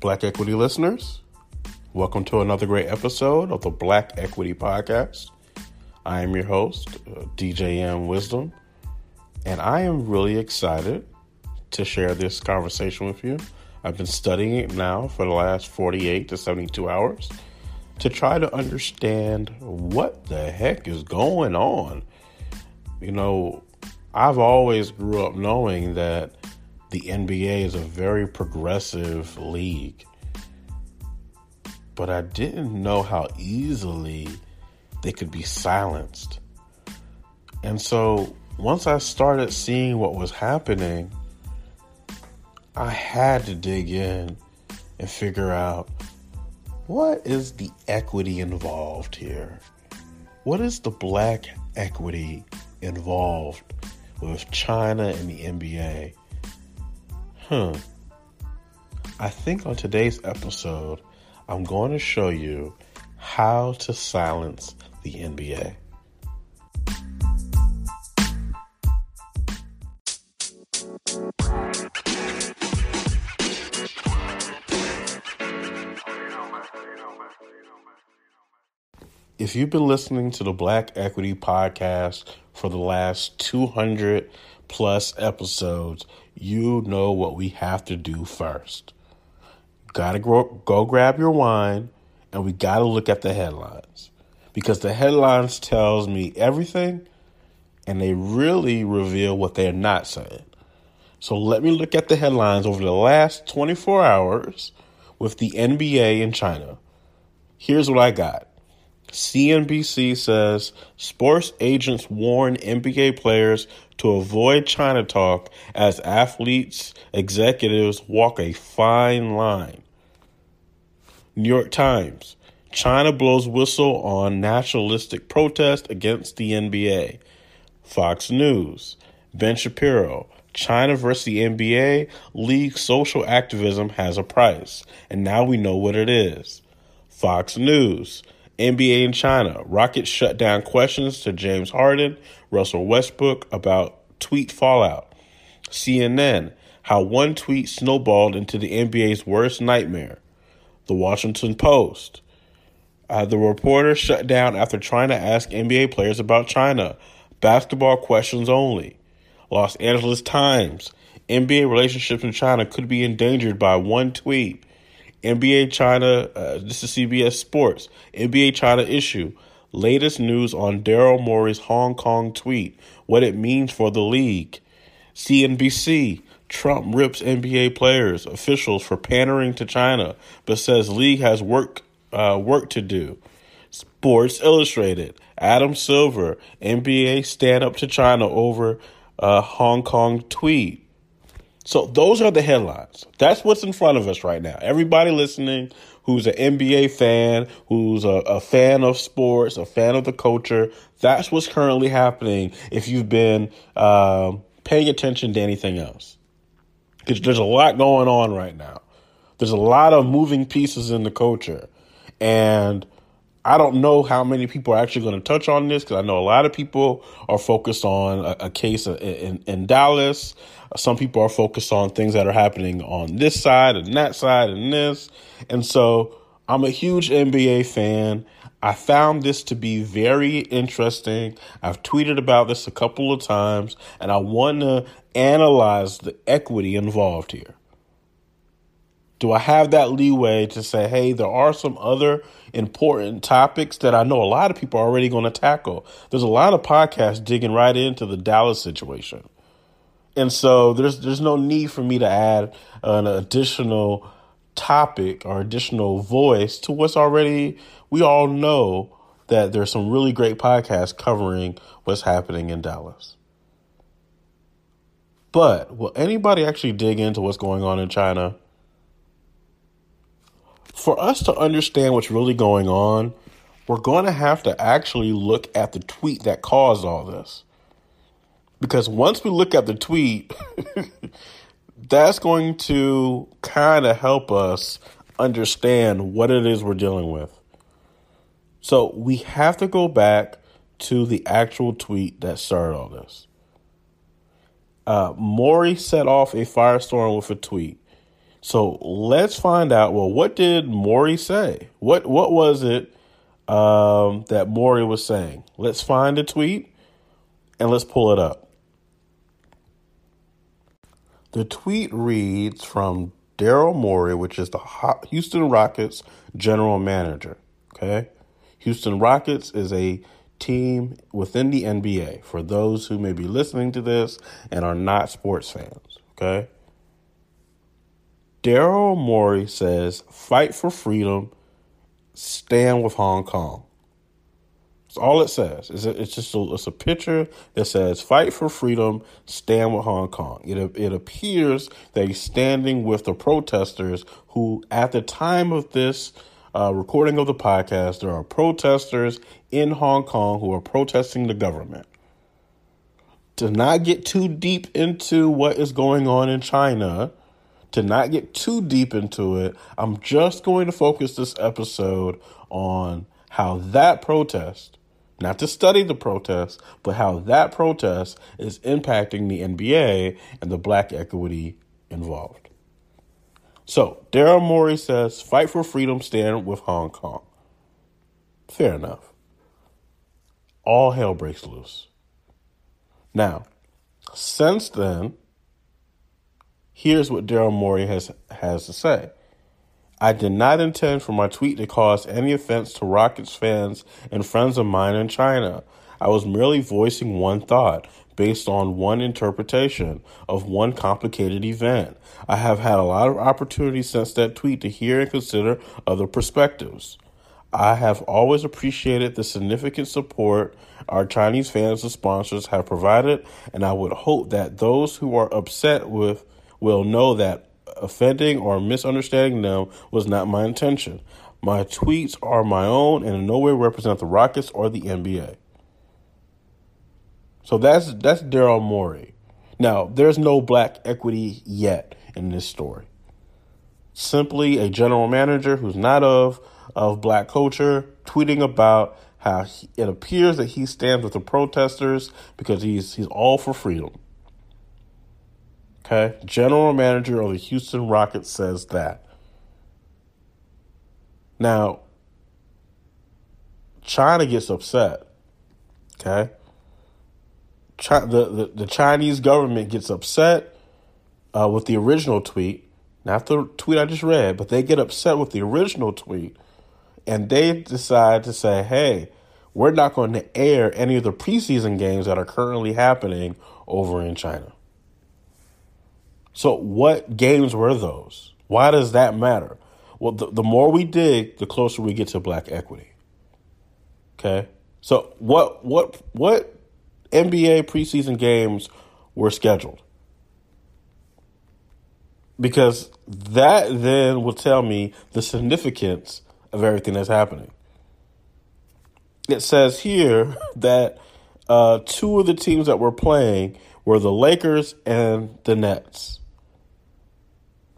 Black Equity listeners, welcome to another great episode of the Black Equity Podcast. I am your host, uh, DJM Wisdom, and I am really excited to share this conversation with you. I've been studying it now for the last 48 to 72 hours to try to understand what the heck is going on. You know, I've always grew up knowing that the NBA is a very progressive league. But I didn't know how easily they could be silenced. And so once I started seeing what was happening, I had to dig in and figure out what is the equity involved here? What is the black equity involved with China and the NBA? Hmm. I think on today's episode, I'm going to show you how to silence the NBA. If you've been listening to the Black Equity Podcast for the last 200 plus episodes, you know what we have to do first. Gotta go, go grab your wine and we gotta look at the headlines because the headlines tells me everything and they really reveal what they're not saying. So let me look at the headlines over the last 24 hours with the NBA in China. Here's what I got. CNBC says sports agents warn NBA players to avoid China talk as athletes, executives walk a fine line. New York Times China blows whistle on nationalistic protest against the NBA. Fox News Ben Shapiro China versus the NBA league social activism has a price, and now we know what it is. Fox News NBA in China. Rockets shut down questions to James Harden, Russell Westbrook about tweet fallout. CNN. How one tweet snowballed into the NBA's worst nightmare. The Washington Post. Uh, the reporter shut down after trying to ask NBA players about China. Basketball questions only. Los Angeles Times. NBA relationships in China could be endangered by one tweet. NBA China, uh, this is CBS Sports. NBA China issue. Latest news on Daryl Morey's Hong Kong tweet, what it means for the league. CNBC. Trump rips NBA players, officials for pandering to China, but says league has work uh, work to do. Sports Illustrated. Adam Silver. NBA stand up to China over uh, Hong Kong tweet. So those are the headlines. That's what's in front of us right now. Everybody listening who's an NBA fan, who's a, a, fan of sports, a fan of the culture, that's what's currently happening if you've been um, paying attention to anything else. Because there's a lot going on right now. There's a lot of moving pieces in the culture. And I don't know how many people are actually going to touch on this because I know a lot of people are focused on a, a case in, in, in, Dallas. Some people are focused on things that are happening on this side and that side and this. And so I'm a huge NBA fan. I found this to be very interesting. I've tweeted about this a couple of times and I want to analyze the equity involved here. Do I have that leeway to say, hey, there are some other important topics that I know a lot of people are already going to tackle? There's a lot of podcasts digging right into the Dallas situation. And so there's there's no need for me to add an additional topic or additional voice to what's already we all know that there's some really great podcasts covering what's happening in Dallas. But will anybody actually dig into what's going on in China? For us to understand what's really going on, we're going to have to actually look at the tweet that caused all this. Because once we look at the tweet, that's going to kind of help us understand what it is we're dealing with. So we have to go back to the actual tweet that started all this. Uh, Morey set off a firestorm with a tweet So let's find out. Well, what did Morey say? What what was it um, that Morey was saying? Let's find a tweet and let's pull it up. The tweet reads from Daryl Morey, which is the Houston Rockets general manager. Okay, Houston Rockets is a team within the NBA. For those who may be listening to this and are not sports fans, okay. Daryl Morey says, fight for freedom, stand with Hong Kong. That's all it says. It's, just a, it's a picture that says, fight for freedom, stand with Hong Kong. It, it appears that he's standing with the protesters who, at the time of this uh, recording of the podcast, there are protesters in Hong Kong who are protesting the government. To not get too deep into what is going on in China, to not get too deep into it, I'm just going to focus this episode on how that protest, not to study the protest, but how that protest is impacting the NBA and the black equity involved. So, Daryl Morey says, fight for freedom, stand with Hong Kong. Fair enough. All hell breaks loose. Now, since then, Here's what Daryl Morey has, has to say. I did not intend for my tweet to cause any offense to Rockets fans and friends of mine in China. I was merely voicing one thought based on one interpretation of one complicated event. I have had a lot of opportunities since that tweet to hear and consider other perspectives. I have always appreciated the significant support our Chinese fans and sponsors have provided, and I would hope that those who are upset with will know that offending or misunderstanding them was not my intention. My tweets are my own and in no way represent the Rockets or the NBA. So that's that's Daryl Morey. Now, there's no black equity yet in this story. Simply a general manager who's not of of black culture tweeting about how he, it appears that he stands with the protesters because he's he's all for freedom. Okay. General manager of the Houston Rockets says that. Now, China gets upset. Okay. China, the, the, the Chinese government gets upset uh, with the original tweet, not the tweet I just read, but they get upset with the original tweet and they decide to say, hey, we're not going to air any of the preseason games that are currently happening over in China. So, what games were those? Why does that matter? Well, the, the more we dig, the closer we get to black equity. Okay? So, what what what NBA preseason games were scheduled? Because that then will tell me the significance of everything that's happening. It says here that uh, two of the teams that were playing were the Lakers and the Nets.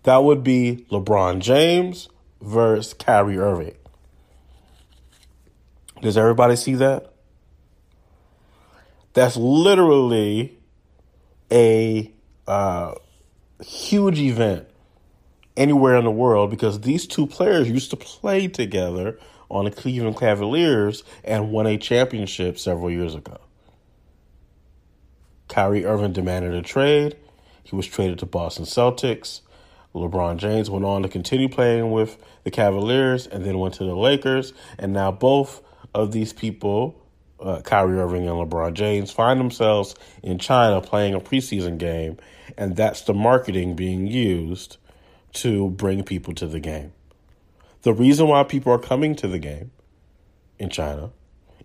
That would be LeBron James versus Kyrie Irving. Does everybody see that? That's literally a uh, huge event anywhere in the world because these two players used to play together on the Cleveland Cavaliers and won a championship several years ago. Kyrie Irving demanded a trade. He was traded to Boston Celtics. LeBron James went on to continue playing with the Cavaliers and then went to the Lakers. And now both of these people, uh, Kyrie Irving and LeBron James, find themselves in China playing a preseason game. And that's the marketing being used to bring people to the game. The reason why people are coming to the game in China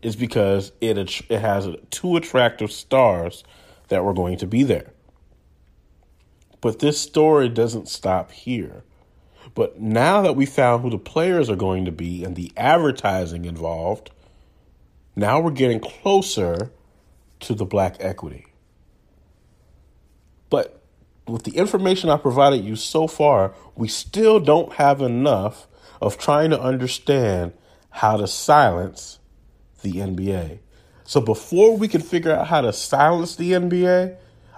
is because it, it has two attractive stars that were going to be there. But this story doesn't stop here. But now that we found who the players are going to be and the advertising involved, now we're getting closer to the black equity. But with the information I provided you so far, we still don't have enough of trying to understand how to silence the NBA. So before we can figure out how to silence the NBA,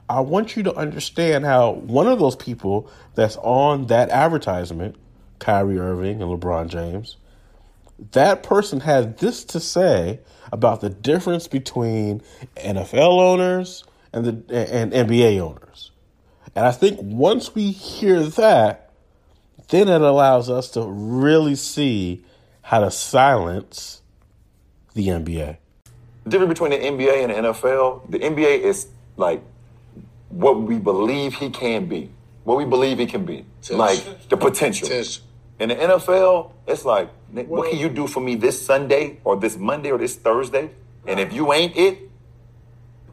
I want you to understand how one of those people that's on that advertisement, Kyrie Irving and LeBron James, that person had this to say about the difference between NFL owners and the and NBA owners. And I think once we hear that, then it allows us to really see how to silence the NBA. The difference between the NBA and the NFL, the NBA is like what we believe he can be, what we believe he can be, like the potential. potential. In the NFL, it's like, what can you do for me this Sunday or this Monday or this Thursday? And if you ain't it,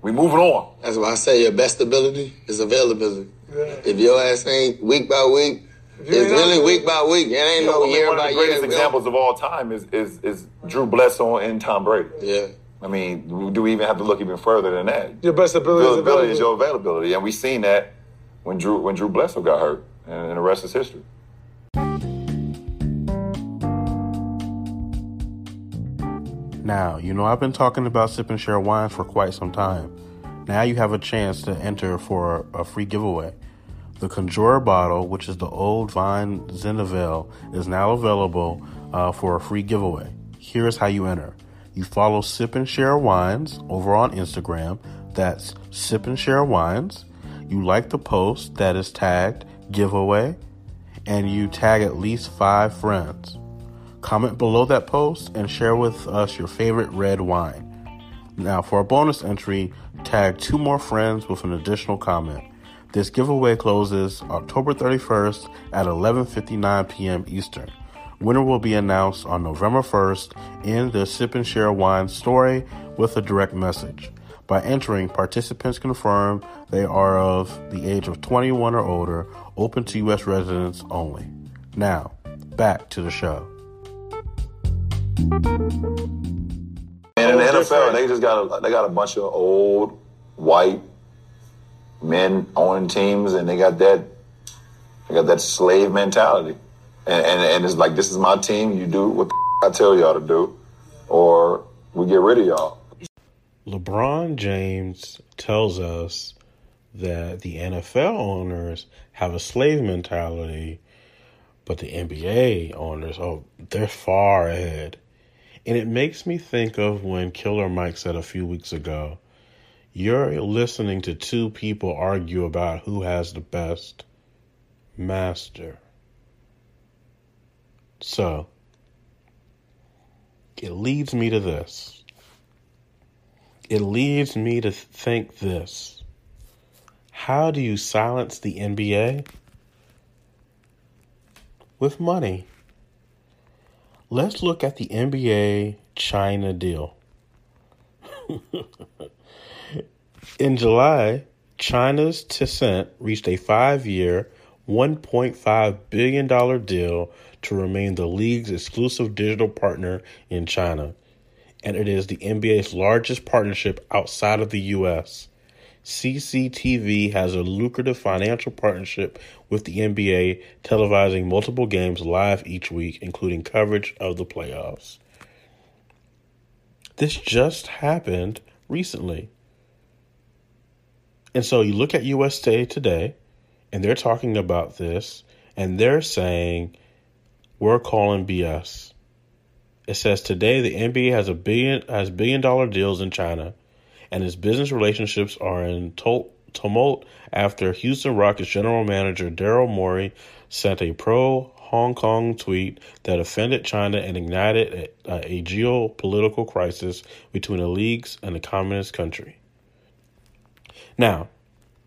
we moving on. That's why I say your best ability is availability. Yeah. If your ass ain't week by week, it's really week by week. It ain't no year one by year. One of the greatest examples of all time is is is Drew Bledsoe and Tom Brady. Yeah. I mean, do we even have to look even further than that? Your best ability, availability is, your availability, and we've seen that when Drew when Drew Bledsoe got hurt, and, and the rest is history. Now, you know I've been talking about sip and share wine for quite some time. Now you have a chance to enter for a free giveaway. The Conjurer bottle, which is the old Vine Zinfandel, is now available uh, for a free giveaway. Here's how you enter. You follow Sip and Share Wines over on Instagram. That's Sip and Share Wines. You like the post that is tagged giveaway, and you tag at least five friends. Comment below that post and share with us your favorite red wine. Now, for a bonus entry, tag two more friends with an additional comment. This giveaway closes October 31st at 11:59 p.m. Eastern. Winner will be announced on November 1st in the Sip and Share Wine story with a direct message. By entering, participants confirm they are of the age of 21 or older, open to U.S. residents only. Now, back to the show. And in the NFL, they just got a, they got a bunch of old white men owning teams, and they got that they got that slave mentality and, and, and it's like this is my team. You do what I tell y'all to do, or we get rid of y'all. LeBron James tells us that the NFL owners have a slave mentality, but the NBA owners, oh, they're far ahead. And it makes me think of when Killer Mike said a few weeks ago, you're listening to two people argue about who has the best master. So, it leads me to this. It leads me to think this. How do you silence the NBA? With money. Let's look at the NBA China deal. In July, China's Tencent reached a five year, $1.5 billion deal to remain the league's exclusive digital partner in China, and it is the NBA's largest partnership outside of the U.S. CCTV has a lucrative financial partnership with the NBA, televising multiple games live each week, including coverage of the playoffs. This just happened recently. And so you look at USA Today, and they're talking about this, and they're saying we're calling BS. It says today the NBA has a billion has billion dollar deals in China, and its business relationships are in tumult after Houston Rockets general manager Daryl Morey sent a pro Hong Kong tweet that offended China and ignited a, a geopolitical crisis between the leagues and the communist country. Now,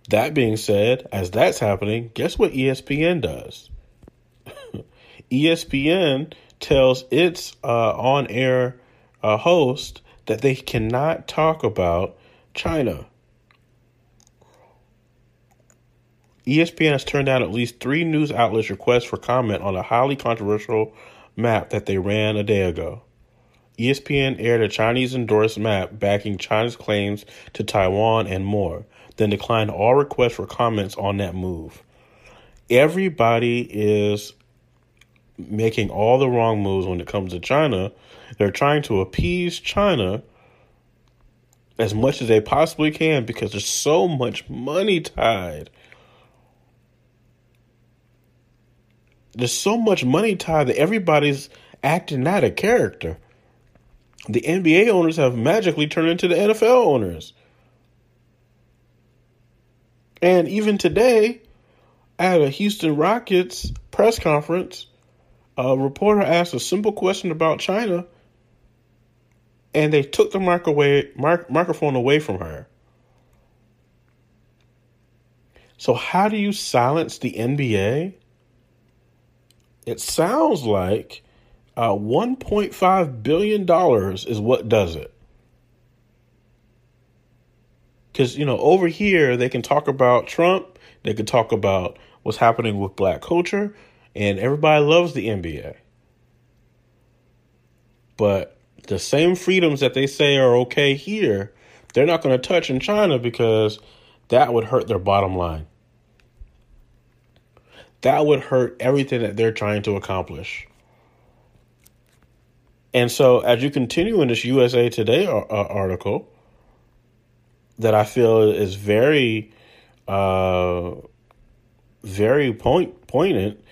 that being said, as that's happening, guess what ESPN does? ESPN tells its uh, on air uh, host that they cannot talk about China. ESPN has turned down at least three news outlets' requests for comment on a highly controversial map that they ran a day ago. ESPN aired a Chinese endorsed map backing China's claims to Taiwan and more, then declined all requests for comments on that move. Everybody is making all the wrong moves when it comes to China. They're trying to appease China as much as they possibly can because there's so much money tied. There's so much money tied that everybody's acting out of character. The NBA owners have magically turned into the NFL owners. And even today, at a Houston Rockets press conference, a reporter asked a simple question about China, and they took the mic microphone away from her. So, how do you silence the NBA? It sounds like uh, $1.5 billion is what does it. Because, you know, over here, they can talk about Trump, they can talk about what's happening with black culture, and everybody loves the NBA. But the same freedoms that they say are okay here, they're not going to touch in China because that would hurt their bottom line. That would hurt everything that they're trying to accomplish. And so, as you continue in this USA Today uh, article, that I feel is very, uh, very point poignant.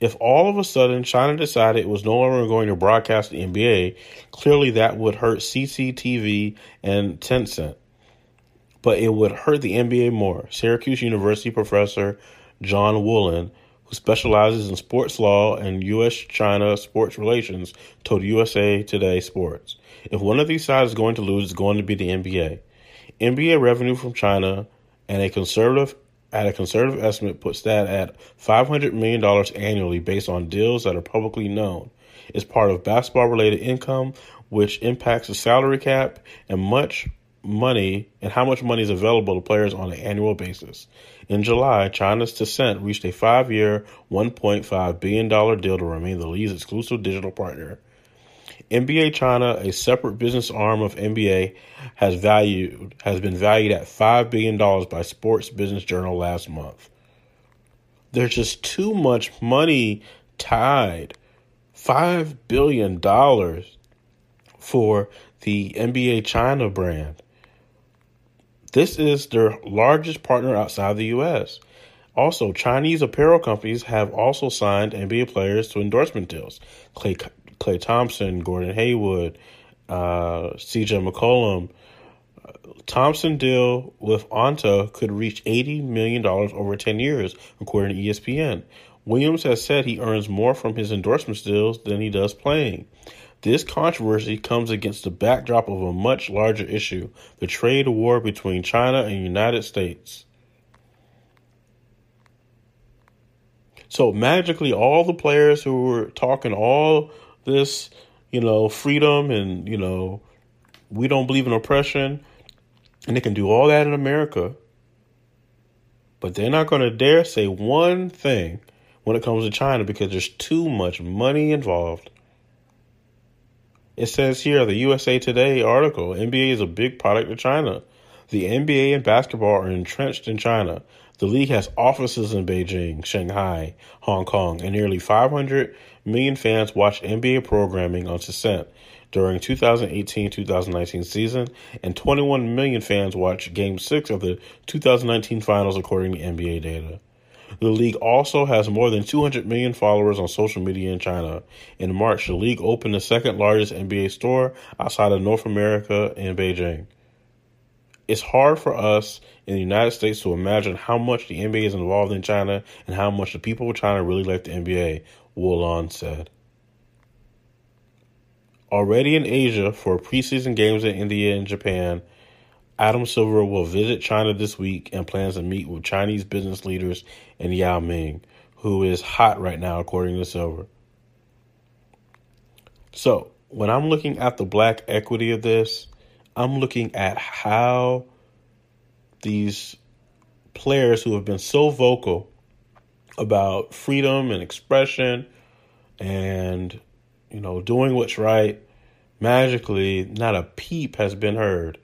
If all of a sudden China decided it was no longer going to broadcast the NBA, clearly that would hurt CCTV and Tencent. But it would hurt the NBA more. Syracuse University professor John Woolen who specializes in sports law and U.S. China sports relations, told USA Today Sports. If one of these sides is going to lose, it's going to be the NBA. NBA revenue from China and a conservative at a conservative estimate puts that at $500 million annually based on deals that are publicly known. It's part of basketball related income, which impacts the salary cap and much money and how much money is available to players on an annual basis. In July, China's Tencent reached a five year, $1.5 billion deal to remain the league's exclusive digital partner. NBA China, a separate business arm of NBA, has valued has been valued at five billion dollars by Sports Business Journal last month. There's just too much money tied. Five billion dollars for the NBA China brand. This is their largest partner outside the U.S. Also, Chinese apparel companies have also signed NBA players to endorsement deals. Klay, Klay Thompson, Gordon Hayward, uh, CJ McCollum. Thompson deal with Anta could reach $80 million over 10 years, according to ESPN. Williams has said he earns more from his endorsement deals than he does playing. This controversy comes against the backdrop of a much larger issue the trade war between China and United States. So magically, all the players who were talking all this, you know, freedom and, you know, we don't believe in oppression, and they can do all that in America, but they're not going to dare say one thing when it comes to China because there's too much money involved. It says here, the USA Today article NBA is a big product of China. The NBA and basketball are entrenched in China. The league has offices in Beijing, Shanghai, Hong Kong, and nearly 500 million fans watch NBA programming on Tencent during 2018-2019 season, and 21 million fans watch Game 6 of the 2019 finals according to NBA data. The league also has more than 200 million followers on social media in China. In March, the league opened the second largest NBA store outside of North America in Beijing. It's hard for us in the United States to imagine how much the NBA is involved in China and how much the people of China really like the NBA, Woolen said. Already in Asia for preseason games in India and Japan, Adam Silver will visit China this week and plans to meet with Chinese business leaders and Yao Ming, who is hot right now, according to Silver. So, when I'm looking at the black equity of this, I'm looking at how these players who have been so vocal about freedom and expression and you know doing what's right magically not a peep has been heard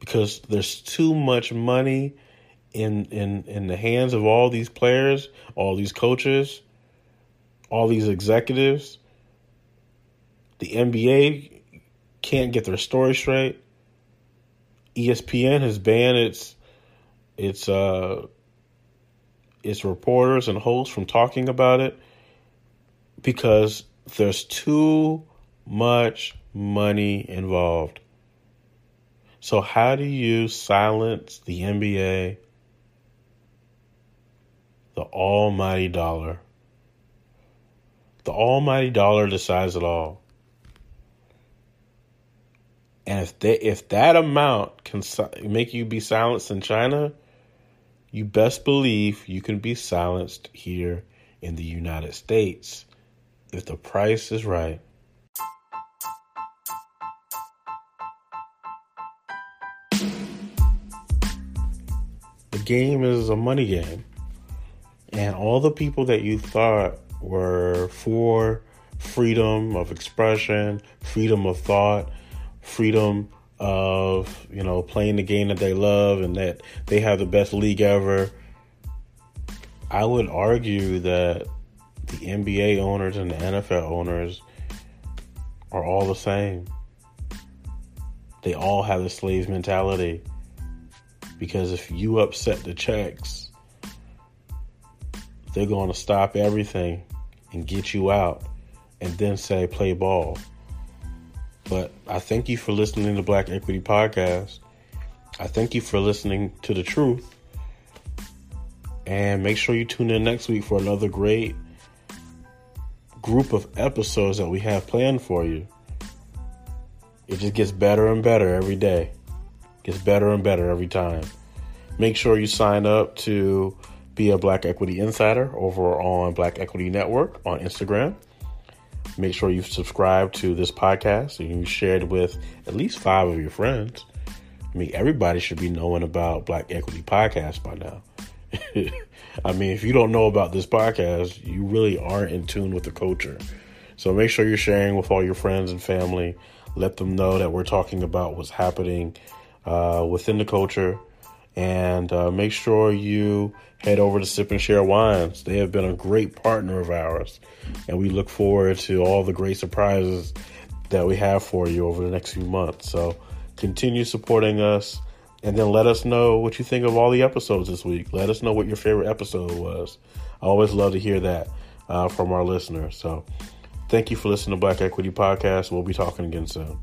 because there's too much money in in in the hands of all these players, all these coaches, all these executives. The NBA can't get their story straight. ESPN has banned its its uh, its reporters and hosts from talking about it because there's too much money involved. So how do you silence the NBA, the almighty dollar? The almighty dollar decides it all. And if they, if that amount can make you be silenced in China, you best believe you can be silenced here in the United States if the price is right. The game is a money game. And all the people that you thought were for freedom of expression, freedom of thought, freedom of, you know, playing the game that they love and that they have the best league ever. I would argue that the NBA owners and the NFL owners are all the same. They all have the slave mentality. Because if you upset the checks, they're going to stop everything and get you out and then say, play ball. But I thank you for listening to Black Equity Podcast. I thank you for listening to the truth. And make sure you tune in next week for another great group of episodes that we have planned for you. It just gets better and better every day. Gets better and better every time. Make sure you sign up to be a Black Equity Insider over on Black Equity Network on Instagram. Make sure you subscribe to this podcast and you share it with at least five of your friends. I mean, everybody should be knowing about Black Equity Podcast by now. I mean, if you don't know about this podcast, you really aren't in tune with the culture. So make sure you're sharing with all your friends and family. Let them know that we're talking about what's happening uh, within the culture. And uh, make sure you head over to Sip and Share Wines. They have been a great partner of ours. And we look forward to all the great surprises that we have for you over the next few months. So continue supporting us. And then let us know what you think of all the episodes this week. Let us know what your favorite episode was. I always love to hear that uh, from our listeners. So thank you for listening to Black Equity Podcast. We'll be talking again soon.